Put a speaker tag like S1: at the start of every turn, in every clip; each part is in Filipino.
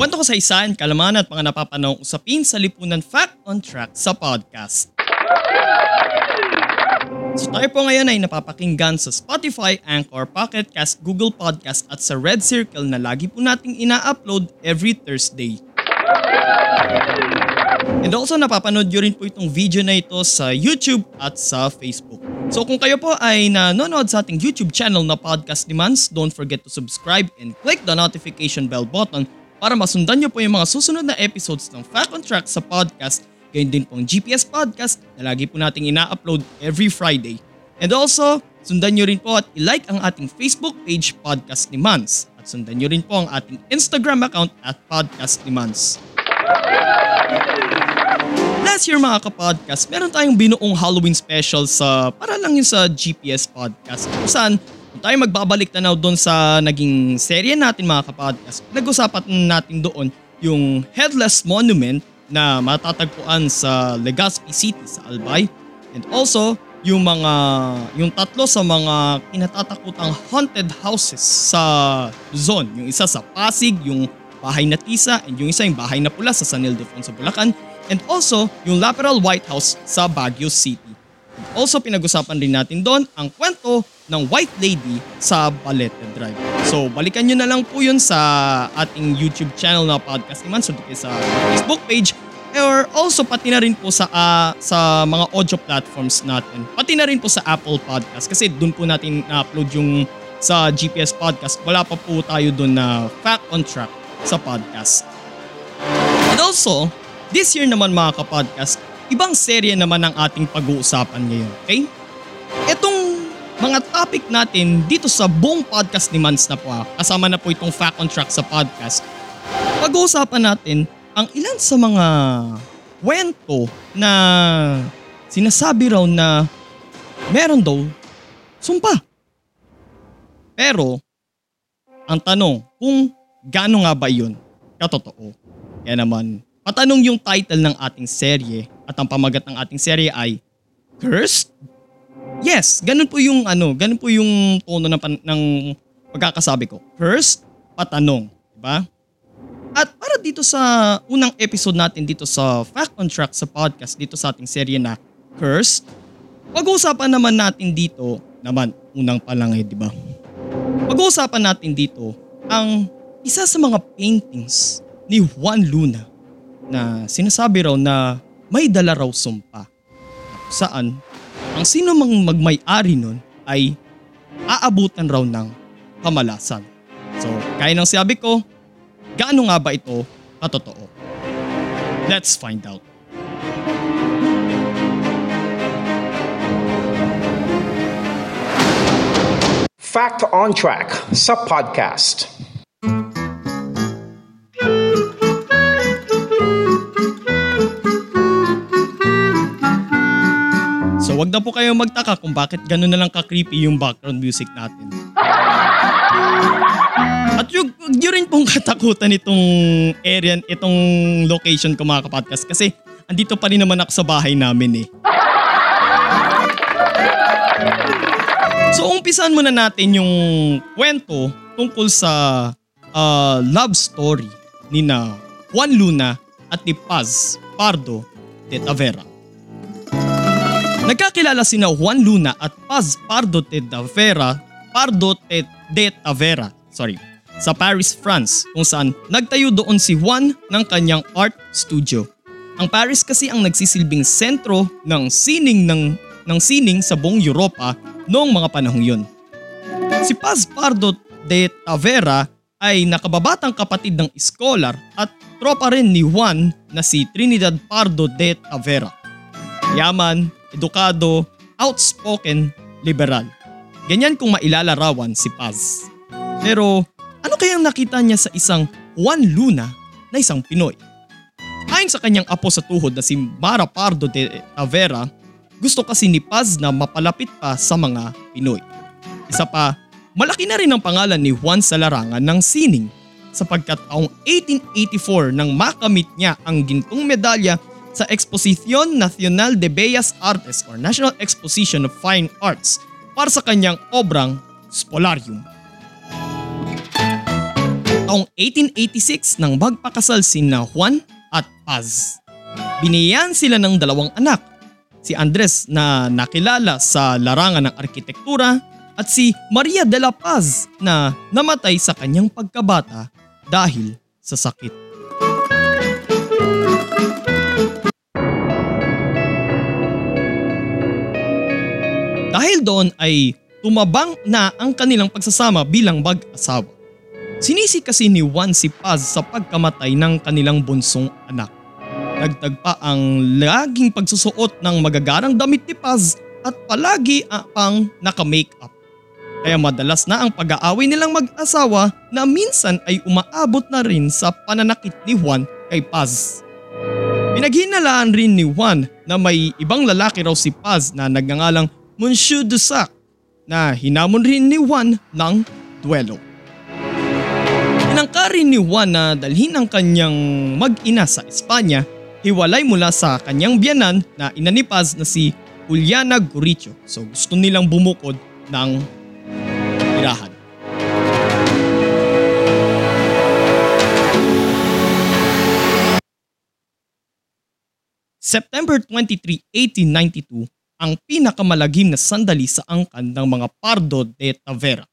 S1: Kwento ko sa isan, kalaman at mga napapanahong usapin sa Lipunan Fact on Track sa podcast. So tayo po ngayon ay napapakinggan sa Spotify, Anchor, Pocket Cast, Google Podcast at sa Red Circle na lagi po nating ina-upload every Thursday. And also napapanood nyo rin po itong video na ito sa YouTube at sa Facebook. So kung kayo po ay nanonood sa ating YouTube channel na Podcast Demands, don't forget to subscribe and click the notification bell button para masundan nyo po yung mga susunod na episodes ng Fact on Track sa podcast, gayon din pong GPS Podcast na lagi po nating ina-upload every Friday. And also, sundan nyo rin po at ilike ang ating Facebook page Podcast ni Mans. At sundan nyo rin po ang ating Instagram account at Podcast ni Mans. Last year mga kapodcast, meron tayong binuong Halloween special sa para lang yun sa GPS podcast. Kung saan, tayo magbabalik tanaw doon sa naging serye natin mga kapodcast, nag-usapan natin doon yung Headless Monument na matatagpuan sa Legazpi City sa Albay. And also, yung mga yung tatlo sa mga kinatatakutang haunted houses sa Luzon. Yung isa sa Pasig, yung Bahay na Tisa, and yung isa yung Bahay na Pula sa San Ildefonso, Bulacan. And also, yung Laperal White House sa Baguio City. Also, pinag-usapan rin natin doon ang kwento ng White Lady sa Balete Drive. So, balikan nyo na lang po yun sa ating YouTube channel na podcast naman. So, sa Facebook page or also pati na rin po sa ah, sa mga audio platforms natin. Pati na rin po sa Apple Podcast kasi doon po natin na-upload yung sa GPS Podcast. Wala pa po tayo doon na Fact on Track sa podcast. And also, this year naman mga kapodcast, ibang serye naman ang ating pag-uusapan ngayon, okay? Itong mga topic natin dito sa buong podcast ni Mans na po, ah, kasama na po itong Fact on Track sa podcast, pag-uusapan natin ang ilan sa mga kwento na sinasabi raw na meron daw sumpa. Pero, ang tanong, kung gaano nga ba yun katotoo? Kaya naman, patanong yung title ng ating serye at ang pamagat ng ating serye ay Cursed? Yes, ganun po yung ano, ganun po yung tono ng, pan- ng pagkakasabi ko. Cursed, patanong. Diba? At para dito sa unang episode natin dito sa Fact on Track sa podcast dito sa ating serye na Cursed, pag-uusapan naman natin dito, naman unang pa lang eh, di ba? Pag-uusapan natin dito ang isa sa mga paintings ni Juan Luna na sinasabi raw na may dala raw sumpa. Saan ang sino mang magmay-ari nun ay aabutan raw ng kamalasan. So, kaya nang sabi ko, gaano nga ba ito katotoo? Let's find out.
S2: Fact on Track sa podcast.
S1: So wag na po kayong magtaka kung bakit gano'n na lang ka-creepy yung background music natin. At yung, yun rin pong katakutan itong area, itong location ko mga kapodcast kasi andito pa rin naman ako sa bahay namin eh. So umpisan muna natin yung kwento tungkol sa ah, love story ni na Juan Luna at ni Paz Pardo de Tavera. Nagkakilala sina Juan Luna at Paz Pardo de Tavera, Pardo de, Tavera, sorry, sa Paris, France, kung saan nagtayo doon si Juan ng kanyang art studio. Ang Paris kasi ang nagsisilbing sentro ng sining ng ng sining sa buong Europa noong mga panahong yun. Si Paz Pardo de Tavera ay nakababatang kapatid ng scholar at tropa rin ni Juan na si Trinidad Pardo de Tavera. Yaman, edukado, outspoken, liberal. ganyan kung mailalarawan si Paz. Pero ano kayang nakita niya sa isang Juan Luna na isang Pinoy? Ayon sa kanyang apo sa tuhod na si Mara Pardo de Tavera, gusto kasi ni Paz na mapalapit pa sa mga Pinoy. Isa pa, malaki na rin ang pangalan ni Juan sa larangan ng sining sapagkat taong 1884 nang makamit niya ang gintong medalya sa Exposición Nacional de Bellas Artes or National Exposition of Fine Arts para sa kanyang obrang Spolarium. Taong 1886 nang magpakasal sina Juan at Paz. Biniyan sila ng dalawang anak, si Andres na nakilala sa larangan ng arkitektura at si Maria de la Paz na namatay sa kanyang pagkabata dahil sa sakit. Dahil doon ay tumabang na ang kanilang pagsasama bilang mag-asawa. Sinisi kasi ni Juan si Paz sa pagkamatay ng kanilang bunsong anak. Dagdag pa ang laging pagsusuot ng magagarang damit ni Paz at palagi pang naka-makeup. Kaya madalas na ang pag-aaway nilang mag-asawa na minsan ay umaabot na rin sa pananakit ni Juan kay Paz. Pinaghinalaan rin ni Juan na may ibang lalaki raw si Paz na nagngangalang Monsieur Dusac na hinamon rin ni Juan ng duelo. Tinangka rin ni Juan na dalhin ang kanyang mag-ina sa Espanya, hiwalay mula sa kanyang biyanan na ina ni Paz na si Juliana Guricio. So gusto nilang bumukod ng tirahan. September 23, 1892 ang pinakamalagim na sandali sa angkan ng mga Pardo de Tavera.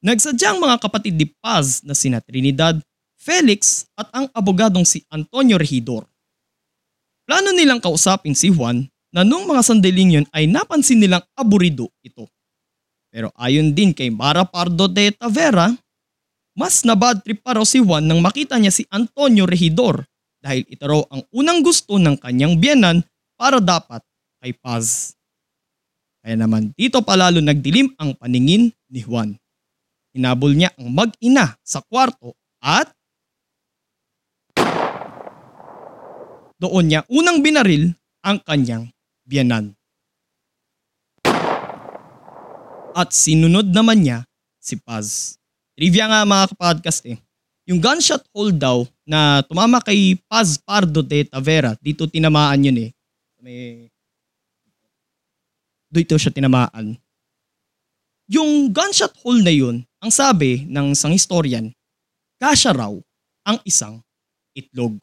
S1: Nagsadyang mga kapatid ni Paz na sina Trinidad, Felix at ang abogadong si Antonio Regidor. Plano nilang kausapin si Juan na nung mga sandaling yun ay napansin nilang aburido ito. Pero ayon din kay Mara Pardo de Tavera, mas nabad trip pa raw si Juan nang makita niya si Antonio Regidor dahil ito raw ang unang gusto ng kanyang biyanan para dapat kay Paz. Kaya naman dito palalo nagdilim ang paningin ni Juan. Hinabol niya ang mag-ina sa kwarto at doon niya unang binaril ang kanyang biyanan. At sinunod naman niya si Paz. Trivia nga mga kapodcast eh. Yung gunshot hole daw na tumama kay Paz Pardo de Tavera, dito tinamaan yun eh. May... Dito siya tinamaan. Yung gunshot hole na yun, ang sabi ng isang historian, kasya raw ang isang itlog.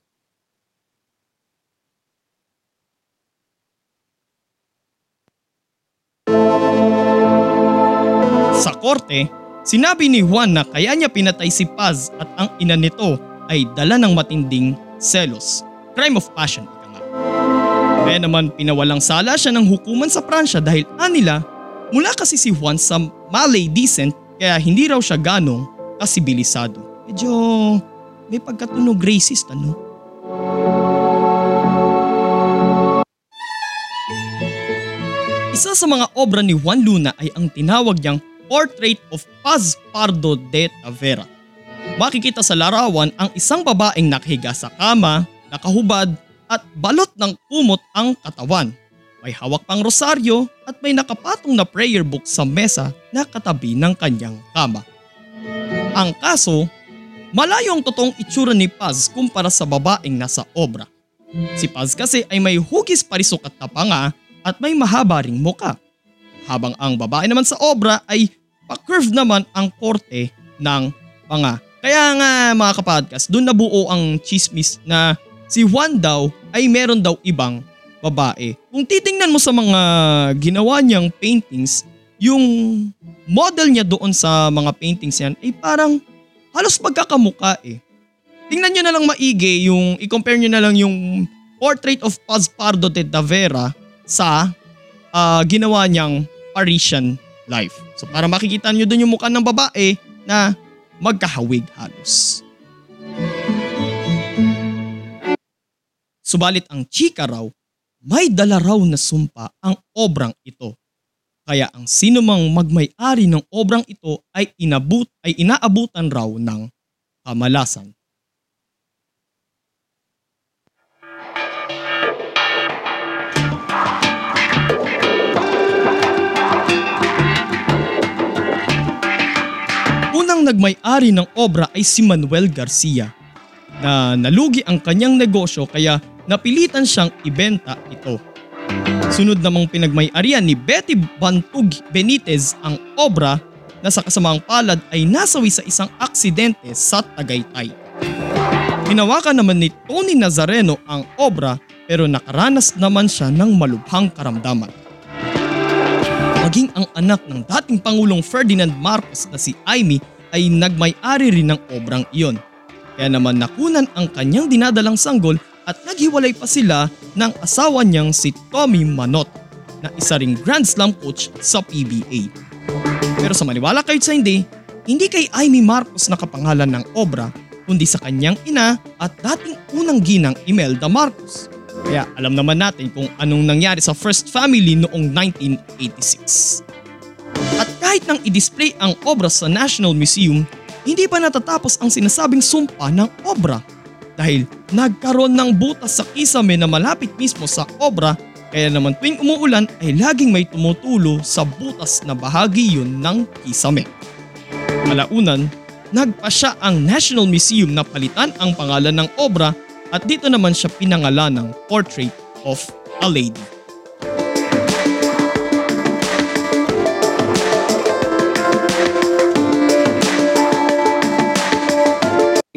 S1: Sa korte, sinabi ni Juan na kaya niya pinatay si Paz at ang ina nito ay dala ng matinding selos, crime of passion. Kaya naman pinawalang sala siya ng hukuman sa Pransya dahil anila mula kasi si Juan sa Malay descent kaya hindi raw siya ganong kasibilisado. Medyo may pagkatunog racist ano? Isa sa mga obra ni Juan Luna ay ang tinawag niyang Portrait of Paz Pardo de Tavera. Makikita sa larawan ang isang babaeng nakahiga sa kama, nakahubad at balot ng kumot ang katawan may hawak pang rosaryo at may nakapatong na prayer book sa mesa na katabi ng kanyang kama. Ang kaso, malayo ang totoong itsura ni Paz kumpara sa babaeng nasa obra. Si Paz kasi ay may hugis parisok at tapanga at may mahaba ring muka. Habang ang babae naman sa obra ay pa-curve naman ang korte ng panga. Kaya nga mga kapodcast, doon nabuo ang chismis na si Juan daw ay meron daw ibang babae. Kung titingnan mo sa mga ginawa niyang paintings, yung model niya doon sa mga paintings yan ay parang halos magkakamuka eh. Tingnan nyo na lang maigi yung, i-compare nyo na lang yung portrait of Paz Pardo de Tavera sa uh, ginawa niyang Parisian life. So para makikita nyo doon yung mukha ng babae na magkahawig halos. Subalit ang chika raw may dala raw na sumpa ang obrang ito. Kaya ang sinumang magmay-ari ng obrang ito ay inabut ay inaabutan raw ng kamalasan. Unang nagmay-ari ng obra ay si Manuel Garcia na nalugi ang kanyang negosyo kaya napilitan siyang ibenta ito. Sunod namang pinagmay-arian ni Betty Bantug Benitez ang obra na sa kasamang palad ay nasawi sa isang aksidente sa Tagaytay. Hinawakan naman ni Tony Nazareno ang obra pero nakaranas naman siya ng malubhang karamdaman. Maging ang anak ng dating Pangulong Ferdinand Marcos na si Amy ay nagmay-ari rin ng obrang iyon. Kaya naman nakunan ang kanyang dinadalang sanggol at naghiwalay pa sila ng asawa niyang si Tommy Manot na isa ring Grand Slam coach sa PBA. Pero sa maniwala kayo sa hindi, hindi kay Amy Marcos nakapangalan ng obra kundi sa kanyang ina at dating unang ginang Imelda Marcos. Kaya alam naman natin kung anong nangyari sa First Family noong 1986. At kahit nang i-display ang obra sa National Museum, hindi pa natatapos ang sinasabing sumpa ng obra dahil nagkaroon ng butas sa kisame na malapit mismo sa obra kaya naman tuwing umuulan ay laging may tumutulo sa butas na bahagi yun ng kisame. Malaunan, nagpa siya ang National Museum na palitan ang pangalan ng obra at dito naman siya pinangalan ng Portrait of a Lady.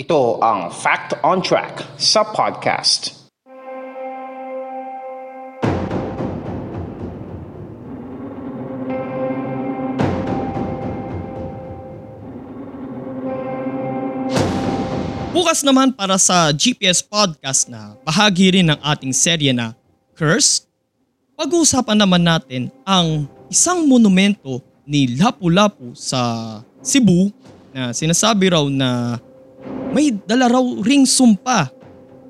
S2: Ito ang Fact on Track sa podcast.
S1: Bukas naman para sa GPS podcast na bahagi rin ng ating serye na Cursed, pag-uusapan naman natin ang isang monumento ni Lapu-Lapu sa Cebu na sinasabi raw na may dala raw ring sumpa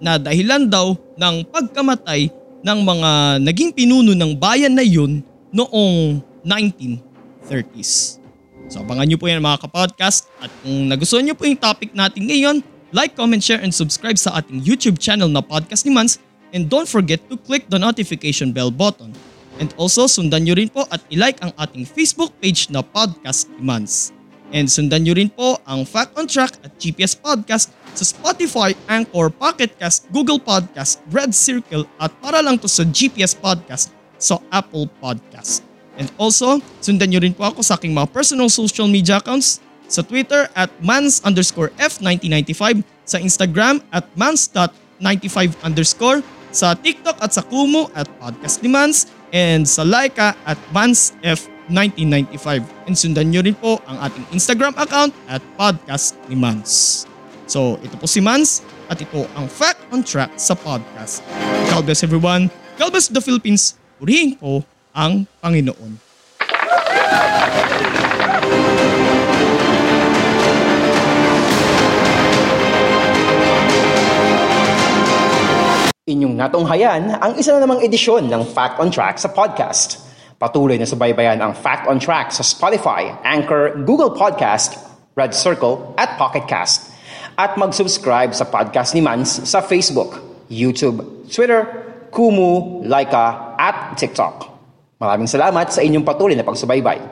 S1: na dahilan daw ng pagkamatay ng mga naging pinuno ng bayan na yun noong 1930s. So abangan nyo po yan mga kapodcast at kung nagustuhan nyo po yung topic natin ngayon, like, comment, share, and subscribe sa ating YouTube channel na Podcast ni Mans and don't forget to click the notification bell button. And also sundan nyo rin po at ilike ang ating Facebook page na Podcast ni Mans. And sundan nyo rin po ang Fact on Track at GPS Podcast sa Spotify, Anchor, Pocket Cast, Google Podcast, Red Circle at para lang to sa GPS Podcast sa Apple Podcast. And also, sundan nyo rin po ako sa aking mga personal social media accounts sa Twitter at mans underscore F1995, sa Instagram at mans.95 underscore, sa TikTok at sa Kumu at Podcast ni Mans, and sa Laika at mansf1995. And sundan nyo rin po ang ating Instagram account at Podcast ni Mans. So ito po si Mans at ito ang Fact on Track sa podcast. God bless everyone. God bless the Philippines. Purihin po ang Panginoon.
S2: Inyong natunghayan ang isa na namang edisyon ng Fact on Track sa podcast. Patuloy na subaybayan ang Fact on Track sa Spotify, Anchor, Google Podcast, Red Circle at Pocket Cast. At mag-subscribe sa podcast ni Mans sa Facebook, YouTube, Twitter, Kumu, Laika at TikTok. Maraming salamat sa inyong patuloy na pagsubaybay.